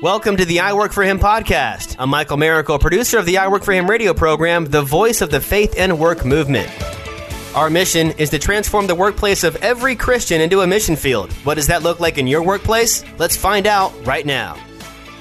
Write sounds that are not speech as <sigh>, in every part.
Welcome to the I Work for Him podcast. I'm Michael Miracle, producer of the I Work for Him radio program, the voice of the faith and work movement. Our mission is to transform the workplace of every Christian into a mission field. What does that look like in your workplace? Let's find out right now.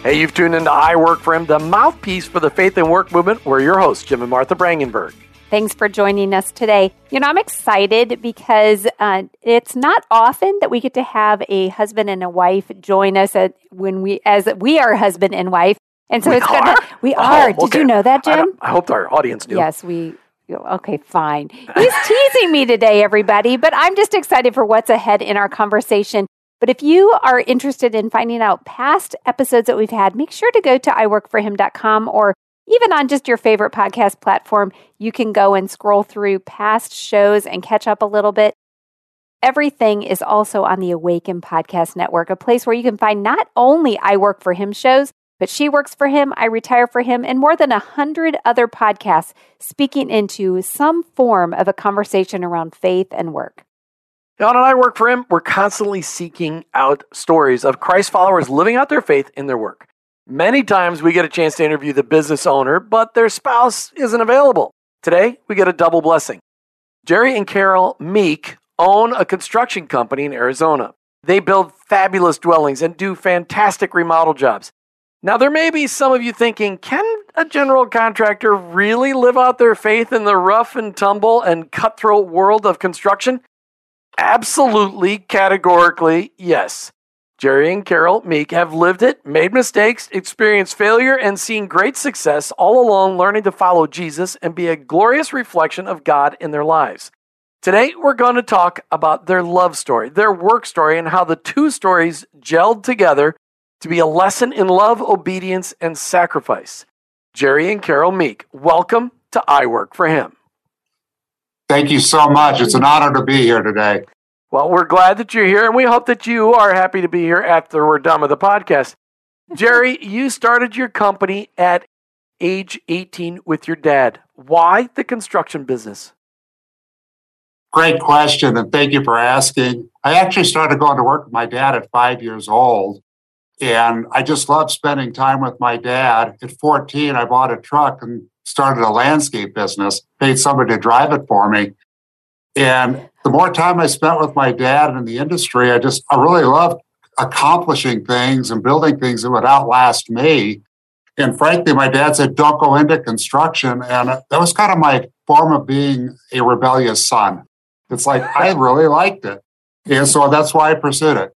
Hey, you've tuned into I Work for Him, the mouthpiece for the faith and work movement. We're your hosts, Jim and Martha Brangenberg. Thanks for joining us today. You know, I'm excited because uh, it's not often that we get to have a husband and a wife join us at, when we, as we are husband and wife. And so we it's are? gonna. We Oh, are. Did you know that, I, Jim? I hope our audience knew. Yes, we. Okay, fine. He's teasing me today, everybody, but I'm just excited for what's ahead in our conversation. But if you are interested in finding out past episodes that we've had, make sure to go to iworkforhim.com or even on just your favorite podcast platform, you can go and scroll through past shows and catch up a little bit. Everything is also on the Awaken Podcast Network, a place where you can find not only I Work for Him shows, but She Works for Him, I Retire for Him, and more than a hundred other podcasts speaking into some form of a conversation around faith and work. John and I Work for Him, we're constantly seeking out stories of Christ followers living out their faith in their work. Many times we get a chance to interview the business owner, but their spouse isn't available. Today, we get a double blessing. Jerry and Carol Meek own a construction company in Arizona. They build fabulous dwellings and do fantastic remodel jobs. Now, there may be some of you thinking, can a general contractor really live out their faith in the rough and tumble and cutthroat world of construction? Absolutely, categorically, yes. Jerry and Carol Meek have lived it, made mistakes, experienced failure, and seen great success all along learning to follow Jesus and be a glorious reflection of God in their lives. Today, we're going to talk about their love story, their work story, and how the two stories gelled together to be a lesson in love, obedience, and sacrifice. Jerry and Carol Meek, welcome to I Work for Him. Thank you so much. It's an honor to be here today. Well, we're glad that you're here, and we hope that you are happy to be here after we're done with the podcast. <laughs> Jerry, you started your company at age 18 with your dad. Why the construction business? Great question, and thank you for asking. I actually started going to work with my dad at five years old, and I just loved spending time with my dad. At 14, I bought a truck and started a landscape business, paid somebody to drive it for me. And the more time I spent with my dad in the industry, I just, I really loved accomplishing things and building things that would outlast me. And frankly, my dad said, don't go into construction. And that was kind of my form of being a rebellious son. It's like, I <laughs> really liked it. And so that's why I pursued it.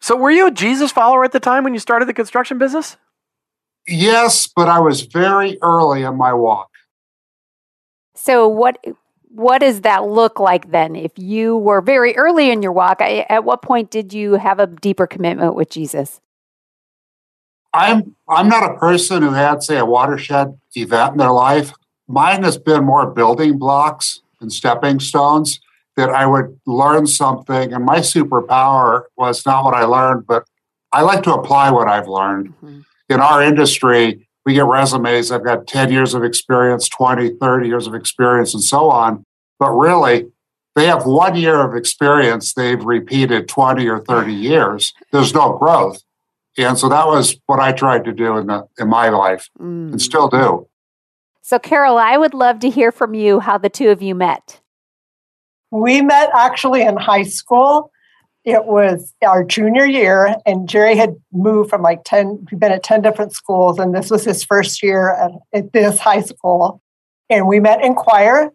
So, were you a Jesus follower at the time when you started the construction business? Yes, but I was very early in my walk. So, what what does that look like then? If you were very early in your walk, I- at what point did you have a deeper commitment with Jesus? I'm I'm not a person who had, say, a watershed event in their life. Mine has been more building blocks and stepping stones that I would learn something, and my superpower was not what I learned, but I like to apply what I've learned. Mm-hmm. In our industry, we get resumes. I've got 10 years of experience, 20, 30 years of experience, and so on. But really, they have one year of experience they've repeated 20 or 30 years. There's no growth. And so that was what I tried to do in the in my life Mm. and still do. So, Carol, I would love to hear from you how the two of you met. We met actually in high school. It was our junior year, and Jerry had moved from like 10, we've been at 10 different schools, and this was his first year at, at this high school. And we met in choir.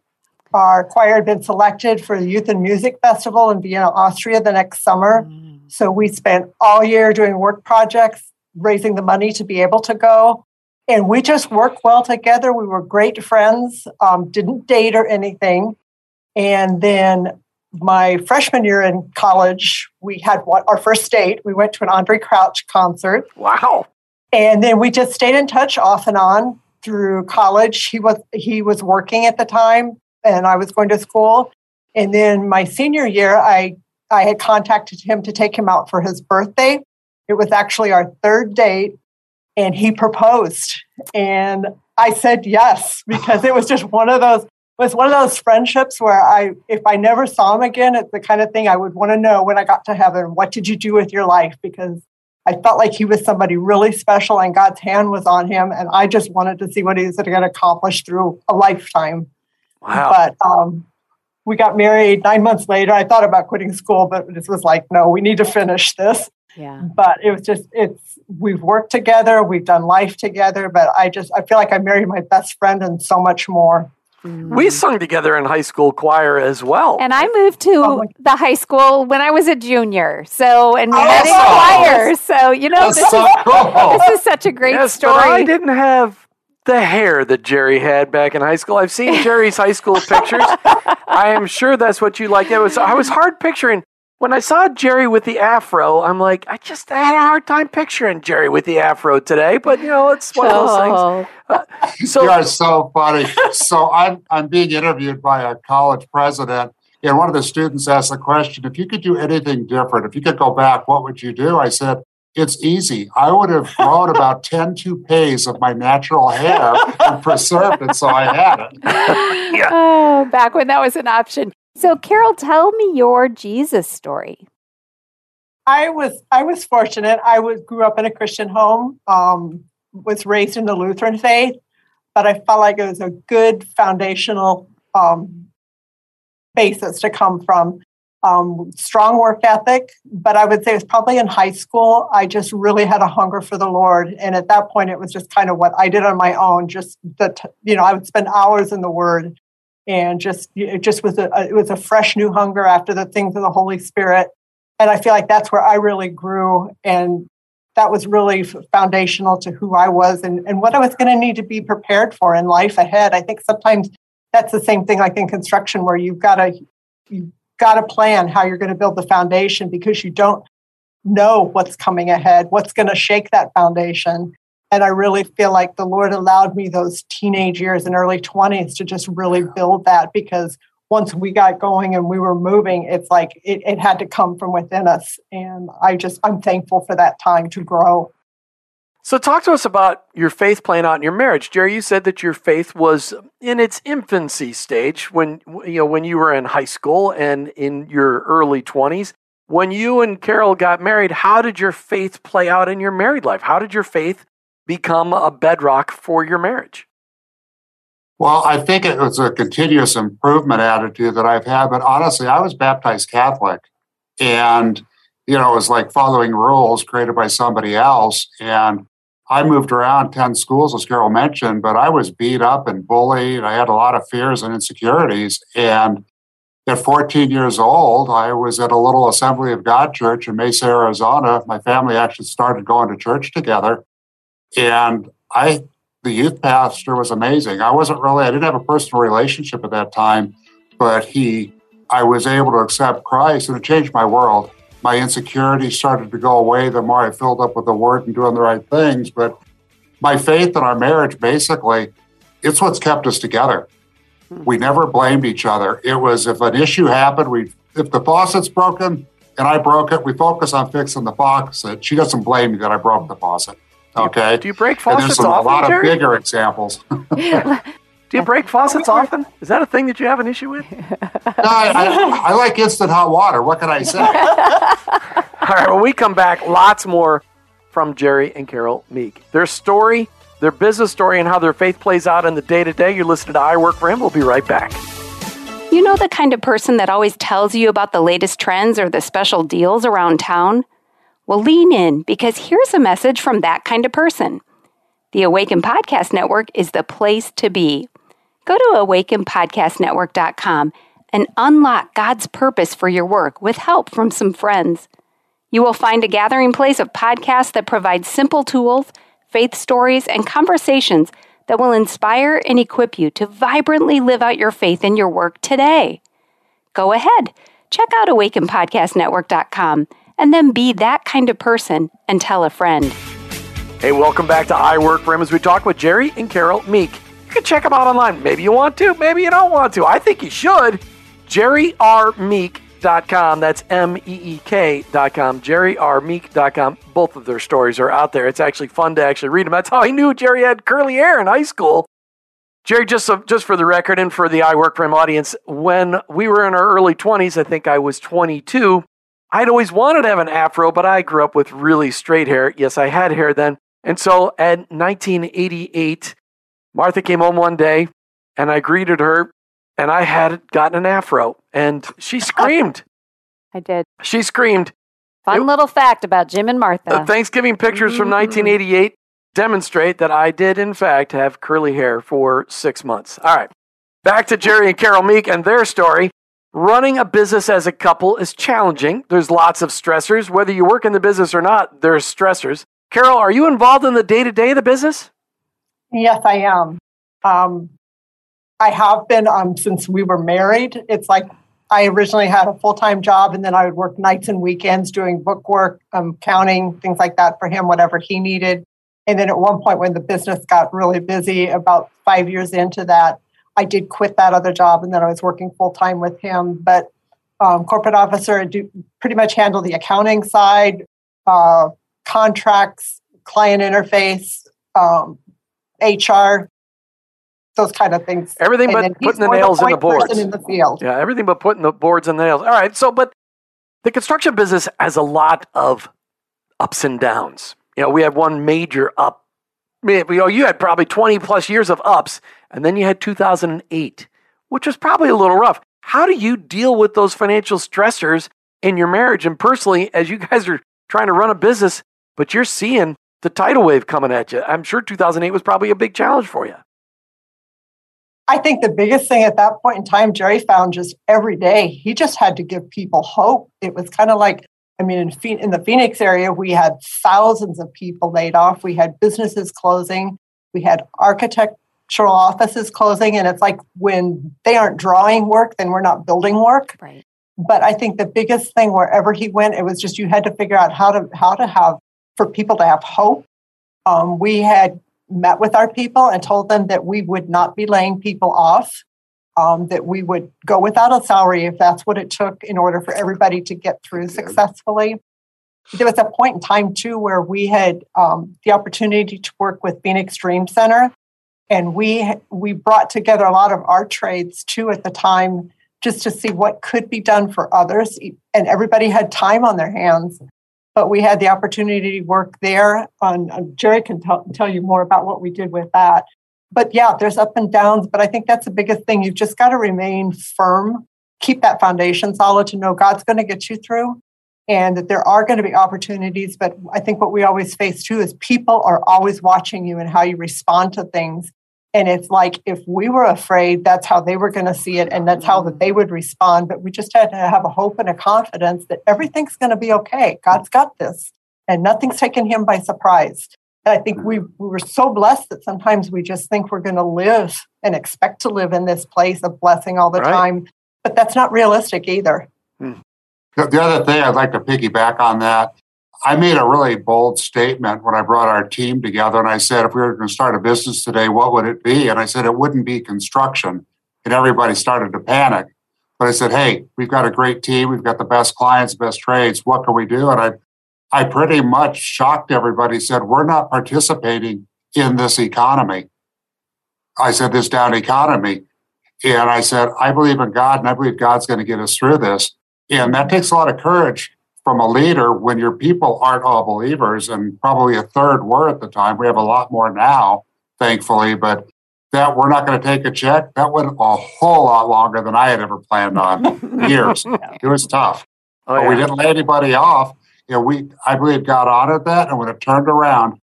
Our choir had been selected for the Youth and Music Festival in Vienna, Austria the next summer. So we spent all year doing work projects, raising the money to be able to go. And we just worked well together. We were great friends, um, didn't date or anything. And then my freshman year in college, we had one, our first date. We went to an Andraé Crouch concert. Wow. And then we just stayed in touch off and on through college. He was he was working at the time and I was going to school. And then my senior year, I I had contacted him to take him out for his birthday. It was actually our third date, and he proposed. And I said yes because it was just one of those was one of those friendships where I if I never saw him again, it's the kind of thing I would want to know when I got to heaven. What did you do with your life? Because I felt like he was somebody really special and God's hand was on him. And I just wanted to see what he was going to accomplish through a lifetime. Wow. But um, we got married nine months later. I thought about quitting school, but this was like, no, we need to finish this. Yeah. But it was just, it's, we've worked together, we've done life together, but I just, I feel like I married my best friend and so much more. We mm-hmm. sung together in high school choir as well. And I moved to Oh the high school when I was a junior. So, and we met in Awesome. choir. So, you know, this, so is, cool. this is such a great yes, story. but I didn't have the hair that Jerry had back in high school. I've seen Jerry's high school pictures. <laughs> I am sure that's what you like. It was I was hard picturing when I saw Jerry with the afro. I'm like, I just had a hard time picturing Jerry with the afro today. But you know, it's one of those things. Oh, uh, So you are so funny. So I'm I'm being interviewed by a college president, and one of the students asked the question: If you could do anything different, if you could go back, what would you do? I said, It's easy. I would have grown about <laughs> ten toupees of my natural hair and preserved it, so I had it. <laughs> oh, back when that was an option. So, Carol, tell me your Jesus story. I was I was fortunate. I was grew up in a Christian home, um, was raised in the Lutheran faith, but I felt like it was a good foundational um, basis to come from. Um, strong work ethic, but I would say it was probably in high school. I just really had a hunger for the Lord, and at that point, it was just kind of what I did on my own. Just that you know, I would spend hours in the Word, and just just was a it was a fresh new hunger after the things of the Holy Spirit and I feel like that's where I really grew, and that was really foundational to who I was and, and what I was going to need to be prepared for in life ahead. I think sometimes that's the same thing like in construction, where you've got to you've got to plan how you're going to build the foundation because you don't know what's coming ahead, what's going to shake that foundation. And I really feel like the Lord allowed me those teenage years and early 20s to just really build that because once we got going and we were moving, it's like it, it had to come from within us. And I just, I'm thankful for that time to grow. So, talk to us about your faith playing out in your marriage, Jerry. You said that your faith was in its infancy stage when you know when you were in high school and in your early twenties. When you and Carol got married, how did your faith play out in your married life? How did your faith become a bedrock for your marriage? Well, I think it was a continuous improvement attitude that I've had. But honestly, I was baptized Catholic, and you know, it was like following rules created by somebody else. And I moved around 10 schools, as Carol mentioned, but I was beat up and bullied. I had a lot of fears and insecurities. And at 14 years old, I was at a little Assembly of God church in Mesa, Arizona. My family actually started going to church together. And I, the youth pastor was amazing. I wasn't really, I didn't have a personal relationship at that time, but he, I was able to accept Christ and it changed my world my insecurity started to go away the more I filled up with the word and doing the right things. But my faith in our marriage, basically, it's what's kept us together. Hmm. We never blamed each other. It was if an issue happened, we if the faucet's broken and I broke it, we focus on fixing the faucet. She doesn't blame me that I broke the faucet. Okay. Do you break And there's faucets some, a often, lot of Jerry? bigger examples. <laughs> <laughs> Do you break faucets often? Is that a thing that you have an issue with? No, I, I, I like instant hot water. What can I say? <laughs> All right, when we come back, lots more from Jerry and Carol Meek. Their story, their business story, and how their faith plays out in the day to day. You're listening to I Work for Him. We'll be right back. You know the kind of person that always tells you about the latest trends or the special deals around town? Well, lean in because here's a message from that kind of person. The Awaken Podcast Network is the place to be. Go to awakenpodcastnetwork.com and unlock God's purpose for your work with help from some friends. You will find a gathering place of podcasts that provide simple tools, faith stories, and conversations that will inspire and equip you to vibrantly live out your faith in your work today. Go ahead, check out awakenpodcastnetwork.com and then be that kind of person and tell a friend. Hey, welcome back to I Work for Him as we talk with Jerry and Carol Meek. You can check them out online. Maybe you want to, maybe you don't want to. I think you should. JerryRmeek.com. That's M E E K.com. JerryRmeek.com. Both of their stories are out there. It's actually fun to actually read them. That's how I knew Jerry had curly hair in high school. Jerry, just so, just for the record and for the I Work for Him audience, when we were in our early 20s, I think I was 22, I'd always wanted to have an afro, but I grew up with really straight hair. Yes, I had hair then. And so at 1988, Martha came home one day and I greeted her and I had gotten an afro and she <laughs> screamed. I did. She screamed. Fun It- little fact about Jim and Martha. The Thanksgiving pictures from Mhm. 1988 demonstrate that I did, in fact, have curly hair for six months. All right. Back to Jerry and Carol Meek and their story. Running a business as a couple is challenging. There's lots of stressors. Whether you work in the business or not, there's stressors. Carol, are you involved in the day to day of the business? Yes, I am. Um, I have been um, since we were married. It's like I originally had a full time job, and then I would work nights and weekends doing book work, um, counting, things like that for him, whatever he needed. And then at one point, when the business got really busy, about five years into that, I did quit that other job, and then I was working full time with him. But um, corporate officer, I do pretty much handle the accounting side, uh, contracts, client interface, um, HR, those kind of things. Everything And but putting the nails in the point person boards. in the field. Yeah, everything but putting the boards and nails. All right. So, but the construction business has a lot of ups and downs. You know, we have one major up. You had probably 20 plus years of ups, and then you had 2008, which was probably a little rough. How do you deal with those financial stressors in your marriage and personally as you <laughs> guys are trying to run a business, but you're seeing the tidal wave coming at you? I'm sure 2008 was probably a big challenge for you. I think the biggest thing at that point in time, Jerry found just every day, he just had to give people hope. It was kind of like, I mean, in, Phe- in the Phoenix area, we had thousands of people laid off. We had businesses closing. We had architectural offices closing. And it's like when they aren't drawing work, then we're not building work. right. But I think the biggest thing wherever he went, it was just you had to figure out how to how to have for people to have hope. Um, we had met with our people and told them that we would not be laying people off, um, that we would go without a salary if that's what it took in order for everybody to get through successfully. There was a point in time too where we had um, the opportunity to work with Phoenix Dream Center, and we we brought together a lot of our trades too at the time just to see what could be done for others. And everybody had time on their hands, but we had the opportunity to work there. On, Jerry can tell, tell you more about what we did with that. But yeah, there's up and downs, but I think that's the biggest thing. You've just got to remain firm, keep that foundation solid to know God's going to get you through and that there are going to be opportunities. But I think what we always face too is people are always watching you and how you respond to things. And it's like if we were afraid, that's how they were going to see it, and that's how that they would respond. But we just had to have a hope and a confidence that everything's going to be okay. God's got this, and nothing's taken Him by surprise. And I think we, we were so blessed that sometimes we just think we're going to live and expect to live in this place of blessing all the Right. time. But that's not realistic either. Hmm. The, the other thing I'd like to piggyback on that, I made a really bold statement when I brought our team together and I said, if we were going to start a business today, what would it be? And I said, it wouldn't be construction. And everybody started to panic. But I said, hey, we've got a great team. We've got the best clients, best trades. What can we do? And I, I pretty much shocked everybody, said, we're not participating in this economy. I said, this down economy. And I said, I believe in God and I believe God's going to get us through this. And that takes a lot of courage from a leader when your people aren't all believers, and probably a third were at the time. We have a lot more now, thankfully, but that we're not going to take a check, that went a whole lot longer than I had ever planned on. <laughs> Years. It was tough. Oh, But we didn't lay anybody off. You know, we I believe God honored that. And when it turned around,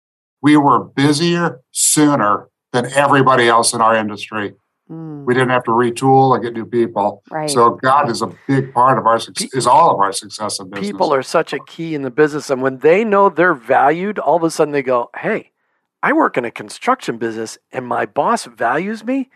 we were busier sooner than everybody else in our industry. Mm, We didn't have to retool and get new people. right. So God is a big part of our success, is all of our success in business. People are such a key in the business, and when they know they're valued, all of a sudden they go, "Hey, I work in a construction business, and my boss values me.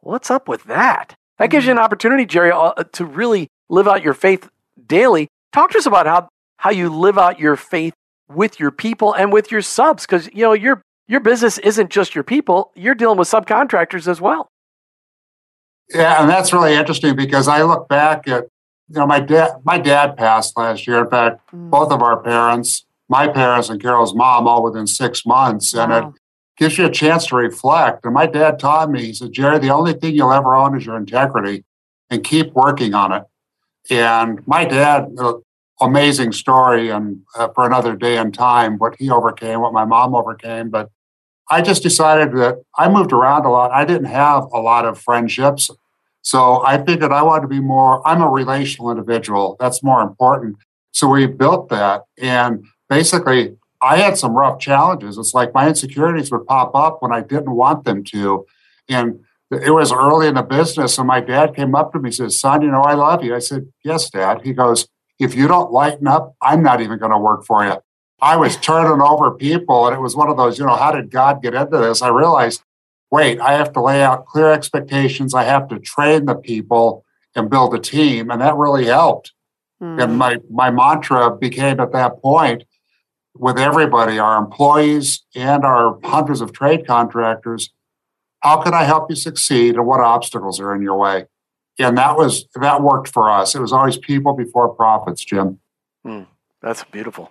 What's up with that?" That gives you an opportunity, Jerry, uh, to really live out your faith daily. Talk to us about how how you live out your faith with your people and with your subs, because you know your your business isn't just your people; you're dealing with subcontractors as well. Yeah, and that's really interesting because I look back at you know my dad my dad passed last year. In fact, Mm. both of our parents, my parents and Carol's mom, all within six months, and it gives you a chance to reflect. And my dad taught me, he said, Jerry, the only thing you'll ever own is your integrity, and keep working on it. And my dad, uh, amazing story and uh, for another day and time what he overcame, what my mom overcame. But I just decided that I moved around a lot. I didn't have a lot of friendships. So I figured I wanted to be more, I'm a relational individual. That's more important. So we built that. And basically, I had some rough challenges. It's like my insecurities would pop up when I didn't want them to. And it was early in the business. And my dad came up to me and said, Son, you know, I love you. I said, Yes, Dad. He goes, If you don't lighten up, I'm not even going to work for you. I was <laughs> turning over people. And it was one of those, you know, how did God get into this? I realized, wait, I have to lay out clear expectations. I have to train the people and build a team. And that really helped. Mm. And my, my mantra became at that point with everybody, our employees and our hundreds of trade contractors, how can I help you succeed and what obstacles are in your way? And that was that worked for us. It was always people before profits, Jim. Mm, that's beautiful.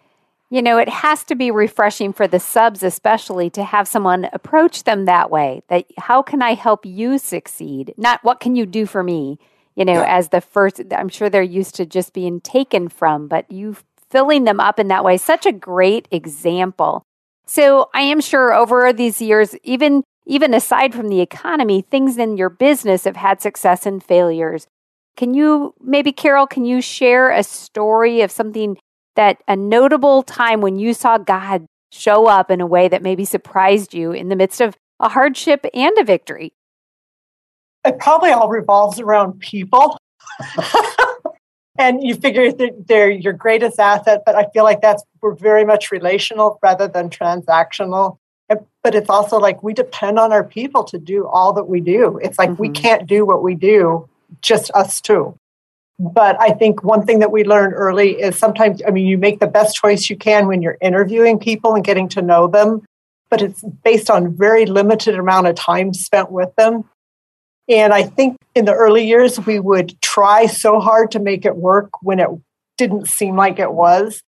You know, it has to be refreshing for the subs, especially to have someone approach them that way. That how can I help you succeed? Not what can you do for me? You know, yeah. as the first, I'm sure they're used to just being taken from, but you filling them up in that way. Such a great example. So I am sure over these years, even even aside from the economy, things in your business have had success and failures. Can you maybe Carol, can you share a story of something that a notable time when you saw God show up in a way that maybe surprised you in the midst of a hardship and a victory? It probably all revolves around people. <laughs> and you figure that they're your greatest asset, but I feel like that's we're very much relational rather than transactional. But it's also like we depend on our people to do all that we do. It's like mm-hmm. we can't do what we do, just us two. But I think one thing that we learned early is sometimes, I mean, you make the best choice you can when you're interviewing people and getting to know them, but it's based on very limited amount of time spent with them. And I think in the early years, we would try so hard to make it work when it didn't seem like it was,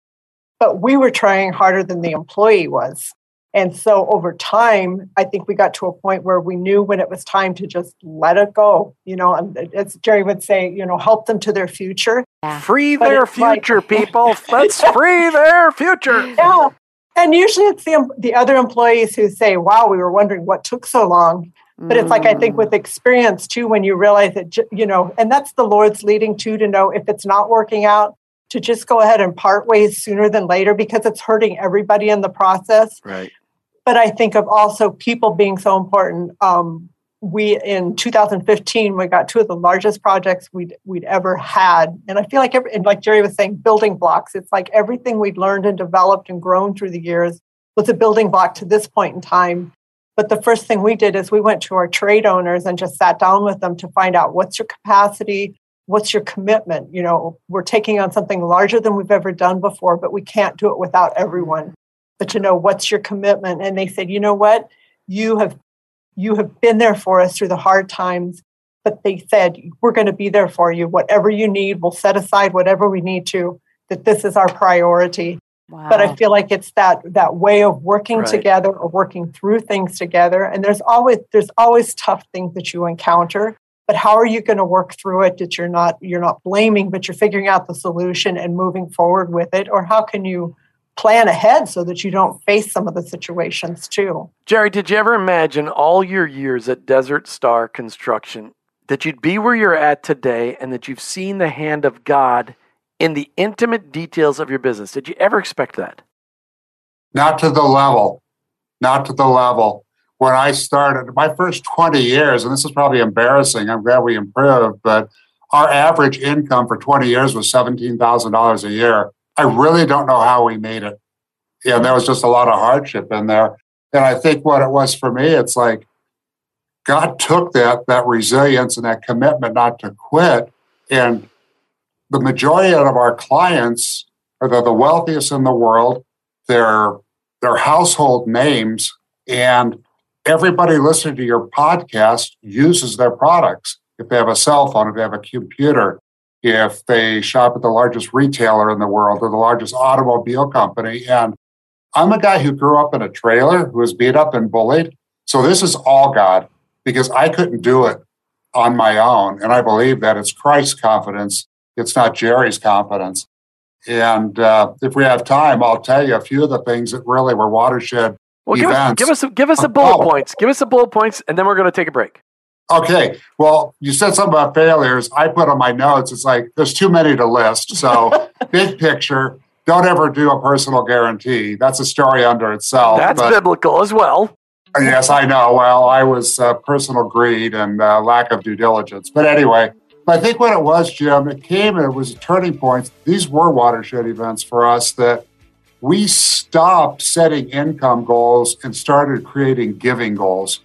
but we were trying harder than the employee was. And so over time, I think we got to a point where we knew when it was time to just let it go, you know, and as Jerry would say, you know, help them to their future. Yeah. Free their future, like, <laughs> people. Let's free their future. Yeah. And usually it's the, the other employees who say, wow, we were wondering what took so long. But it's like I think mm. with experience too, when you realize that you know, and that's the Lord's leading too to know if it's not working out, to just go ahead and part ways sooner than later because it's hurting everybody in the process. Right. But I think of also people being so important. Um, we in 2015 we got two of the largest projects we'd we'd ever had, and I feel like every, and like Jerry was saying, building blocks. It's like everything we'd learned and developed and grown through the years was a building block to this point in time but the first thing we did is we went to our trade owners and just sat down with them to find out what's your capacity, what's your commitment. You know, we're taking on something larger than we've ever done before, but we can't do it without everyone. But to know, what's your commitment? And they said, you know what? You have you have been there for us through the hard times. But they said, we're going to be there for you. Whatever you need, we'll set aside whatever we need to, that this is our priority. Wow. But I feel like it's that that way of working right. together or working through things together. And there's always there's always tough things that you encounter. But how are you going to work through it that you're not you're not blaming, but you're figuring out the solution and moving forward with it? Or how can you plan ahead so that you don't face some of the situations too? Jerry, did you ever imagine all your years at Desert Star Construction that you'd be where you're at today and that you've seen the hand of God in the intimate details of your business. Did you ever expect that? Not to the level. Not to the level. When I started, my first 20 years, and this is probably embarrassing, I'm glad we improved, but our average income for 20 years was $17,000 a year. I really don't know how we made it. Yeah, there was just a lot of hardship in there. And I think what it was for me, it's like God took that that resilience and that commitment not to quit and the majority of our clients are the, the wealthiest in the world. They're, they're household names, and everybody listening to your podcast uses their products. If they have a cell phone, if they have a computer, if they shop at the largest retailer in the world or the largest automobile company. And I'm a guy who grew up in a trailer who was beat up and bullied. So this is all God because I couldn't do it on my own. And I believe that it's Christ's confidence it's not Jerry's confidence. And uh, if we have time, I'll tell you a few of the things that really were watershed Well, give us, give us give us the bullet Oh. points. Give us the bullet points, and then we're going to take a break. Okay. Well, you said something about failures. I put on my notes, it's like there's too many to list. So, <laughs> big picture, don't ever do a personal guarantee. That's a story under itself. That's but- biblical as well. Yes, I know. Well, I was uh, personal greed and uh, lack of due diligence. But anyway, I think what it was, Jim, it came, it was a turning point. These were watershed events for us that we stopped setting income goals and started creating giving goals.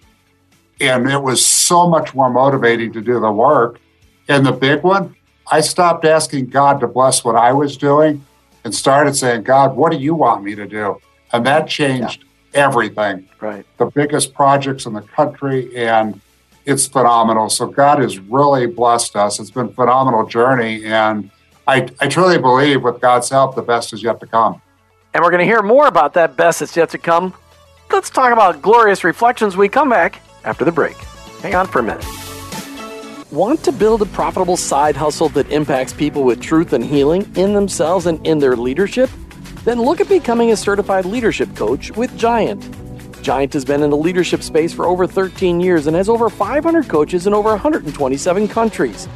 And it was so much more motivating to do the work. And the big one, I stopped asking God to bless what I was doing and started saying, God, what do you want me to do? And that changed everything Right. the biggest projects in the country, and it's phenomenal. So God has really blessed us. It's been a phenomenal journey, and I, I truly believe with God's help, the best is yet to come. And we're going to hear more about that best that's yet to come. Let's talk about glorious reflections. We come back after the break. Hang on for a minute. Want to build a profitable side hustle that impacts people with truth and healing in themselves and in their leadership? Then look at becoming a certified leadership coach with Giant. Giant has been in the leadership space for over 13 years and has over 500 coaches in over 127 countries.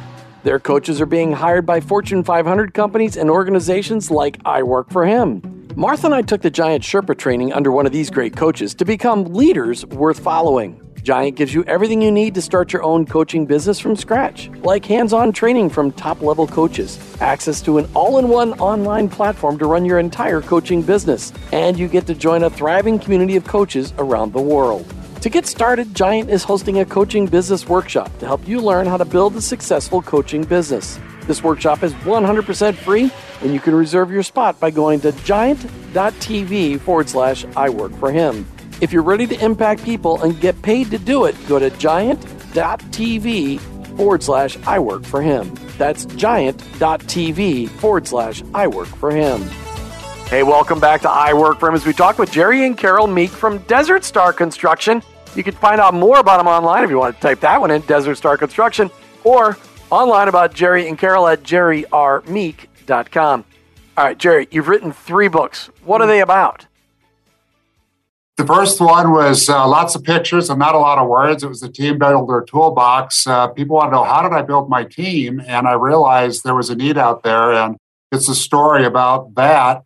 Their coaches are being hired by Fortune 500 companies and organizations like I Work for Him. Martha and I took the Giant Sherpa training under one of these great coaches to become leaders worth following. Giant gives you everything you need to start your own coaching business from scratch, like hands on training from top level coaches, access to an all in one online platform to run your entire coaching business, and you get to join a thriving community of coaches around the world. To get started, Giant is hosting a coaching business workshop to help you learn how to build a successful coaching business. This workshop is 100% free, and you can reserve your spot by going to giant.tv forward slash I work for him. If you're ready to impact people and get paid to do it, go to giant.tv forward slash I work for him. That's giant.tv forward slash I work for him. Hey, welcome back to I Work For Him as we talk with Jerry and Carol Meek from Desert Star Construction. You can find out more about them online if you want to type that one in, Desert Star Construction, or online about Jerry and Carol at jerryrmeek.com. All right, Jerry, you've written three books. What are mm. they about? The first one was uh, lots of pictures and not a lot of words. It was the team builder toolbox. Uh, people want to know how did I build my team, and I realized there was a need out there, and it's a story about that.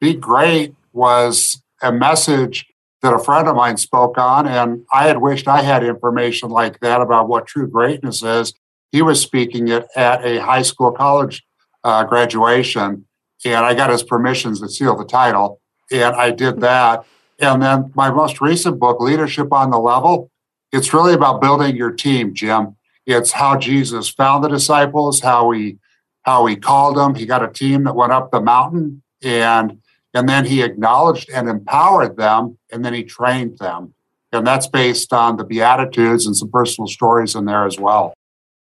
Be Great was a message that a friend of mine spoke on, and I had wished I had information like that about what true greatness is. He was speaking it at a high school college uh, graduation, and I got his permissions to seal the title, and I did that. And then my most recent book, Leadership on the Level, it's really about building your team, Jim. It's how Jesus found the disciples, how he how he called them. He got a team that went up the mountain and and then he acknowledged and empowered them and then he trained them. And that's based on the Beatitudes and some personal stories in there as well.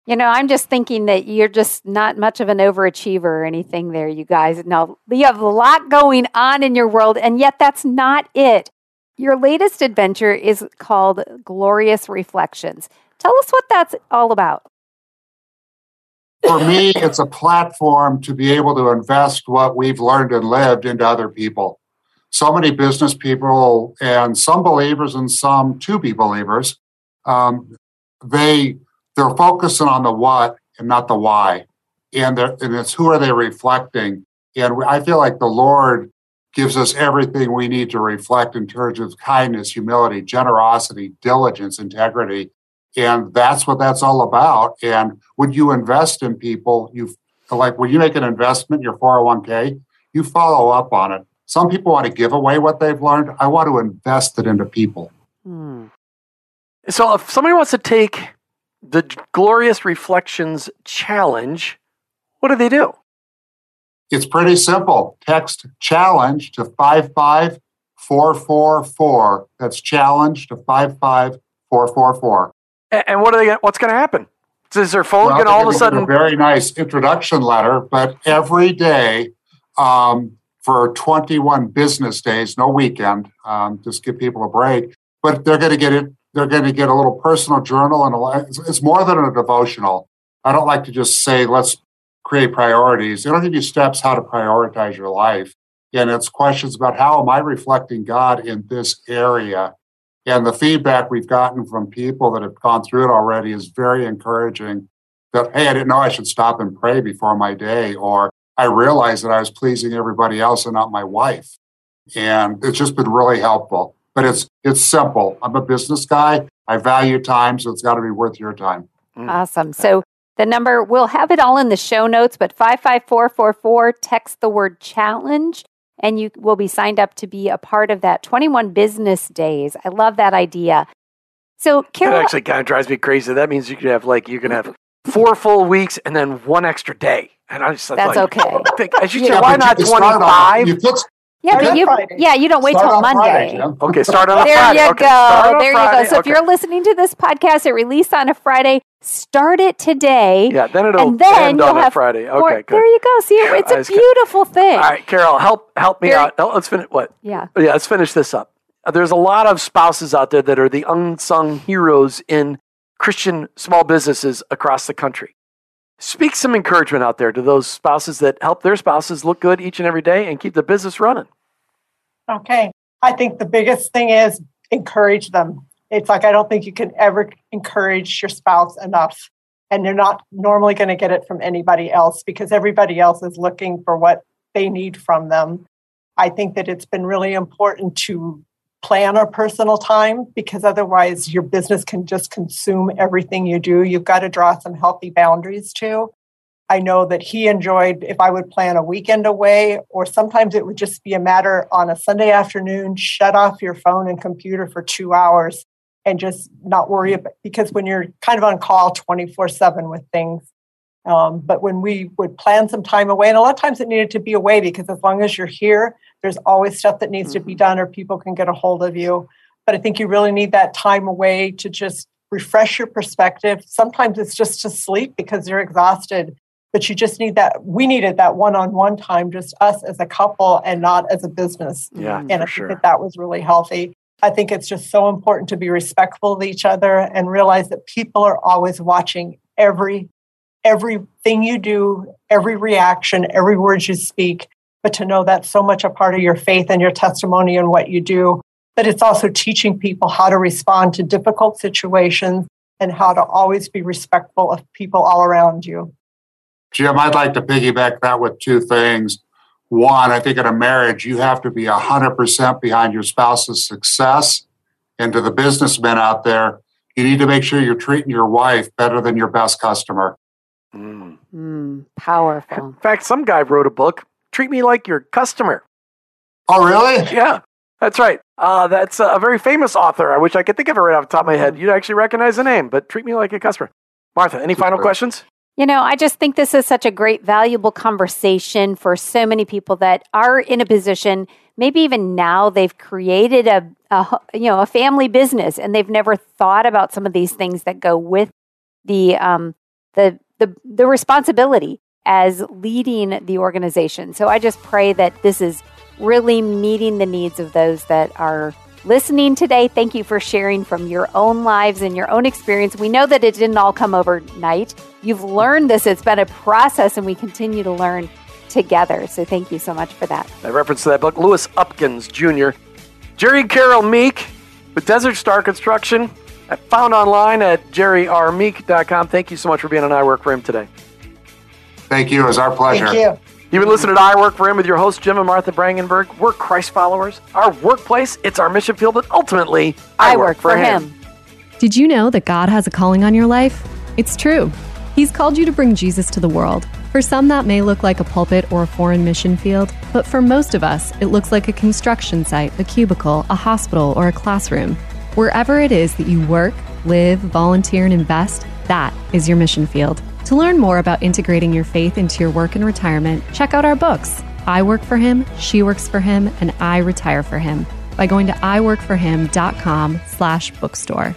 You know, I'm just thinking that you're just not much of an overachiever or anything there, you guys. No, you have a lot going on in your world, and yet that's not it. Your latest adventure is called Glorious Reflections. Tell us what that's all about. For me, it's a platform to be able to invest what we've learned and lived into other people. So many business people and some believers and some to be believers, um, they they're focusing on the what and not the why, and and it's who are they reflecting. And I feel like the Lord gives us everything we need to reflect in terms of kindness, humility, generosity, diligence, integrity. And that's what that's all about. And when you invest in people, you like when you make an investment, your 401k, you follow up on it. Some people want to give away what they've learned. I want to invest it into people. Hmm. So, if somebody wants to take the Glorious Reflections Challenge, what do they do? It's pretty simple. Text challenge to 55444. That's challenge to 55444. And what are they? What's going to happen? Is their phone Well, going to all of a sudden? a very nice introduction letter, but every day um, for 21 business days, no weekend, um, just give people a break. But they're going to get it. They're going to get a little personal journal, and a, it's, it's more than a devotional. I don't like to just say let's create priorities. It'll give you steps how to prioritize your life. And it's questions about how am I reflecting God in this area? And the feedback we've gotten from people that have gone through it already is very encouraging that, hey, I didn't know I should stop and pray before my day, or I realized that I was pleasing everybody else and not my wife. And it's just been really helpful. But it's it's simple. I'm a business guy. I value time, so it's got to be worth your time. Mm. Awesome. So the number, we'll have it all in the show notes, but 55444, text the word challenge, and you will be signed up to be a part of that 21 business days. I love that idea. So, Carol. That actually kind of drives me crazy. That means you could have, like, you can have four full weeks and then one extra day. And I just That's like, okay. Think, as you yeah, why not 25? You yeah, but you yeah you don't wait Start till Monday. Friday. Okay, start on a there Friday. you okay, go. There you go. So if you're listening to this podcast, it released on a Friday. Start it today. yeah, then it'll and then you'll on a have Friday. Okay, good. There you go. See, it's a beautiful thing. All right, Carol, help help me Very- out. No, let's finish. What? Yeah. Yeah, let's finish this up. There's a lot of spouses out there that are the unsung heroes in Christian small businesses across the country. Speak some encouragement out there to those spouses that help their spouses look good each and every day and keep the business running. Okay. I think the biggest thing is encourage them. It's like I don't think you can ever encourage your spouse enough. And they're not normally going to get it from anybody else because everybody else is looking for what they need from them. I think that it's been really important to plan our personal time because otherwise your business can just consume everything you do. You've got to draw some healthy boundaries too. I know that he enjoyed if I would plan a weekend away, or sometimes it would just be a matter on a Sunday afternoon, shut off your phone and computer for two hours and just not worry about because when you're kind of on call 24 7 with things. Um, but when we would plan some time away, and a lot of times it needed to be away because as long as you're here, there's always stuff that needs to be mm-hmm. done or people can get a hold of you. But I think you really need that time away to just refresh your perspective. Sometimes it's just to sleep because you're exhausted but you just need that we needed that one-on-one time just us as a couple and not as a business Yeah, mm-hmm. and for i think sure. that that was really healthy i think it's just so important to be respectful of each other and realize that people are always watching every everything you do every reaction every word you speak but to know that's so much a part of your faith and your testimony and what you do but it's also teaching people how to respond to difficult situations and how to always be respectful of people all around you Jim, I'd like to piggyback that with two things. One, I think in a marriage, you have to be 100% behind your spouse's success. And to the businessmen out there, you need to make sure you're treating your wife better than your best customer. Mm. Mm, powerful. In fact, some guy wrote a book, Treat Me Like Your Customer. Oh, really? Yeah, that's right. Uh, that's a very famous author. I wish I could think of it right off the top of my head. You'd actually recognize the name, but treat me like a customer. Martha, any final questions? You know, I just think this is such a great, valuable conversation for so many people that are in a position. Maybe even now they've created a, a you know a family business and they've never thought about some of these things that go with the um, the the the responsibility as leading the organization. So I just pray that this is really meeting the needs of those that are listening today. Thank you for sharing from your own lives and your own experience. We know that it didn't all come overnight. You've learned this, it's been a process, and we continue to learn together. So thank you so much for that. I reference to that book, Lewis Upkins Jr. Jerry Carol Meek with Desert Star Construction. I found online at jerryrmeek.com. Thank you so much for being on I Work for Him today. Thank you. It was our pleasure. thank you You've been listening to I Work for Him with your hosts, Jim and Martha Brangenberg. We're Christ followers. Our workplace, it's our mission field, but ultimately, I, work, for him. Did you know that God has a calling on your life? It's true. He's called you to bring Jesus to the world. For some, that may look like a pulpit or a foreign mission field, but for most of us, it looks like a construction site, a cubicle, a hospital, or a classroom. Wherever it is that you work, live, volunteer, and invest, that is your mission field. To learn more about integrating your faith into your work and retirement, check out our books I Work for Him, She Works for Him, and I Retire for Him by going to iworkforhim.com slash bookstore.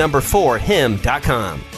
number 4 him.com.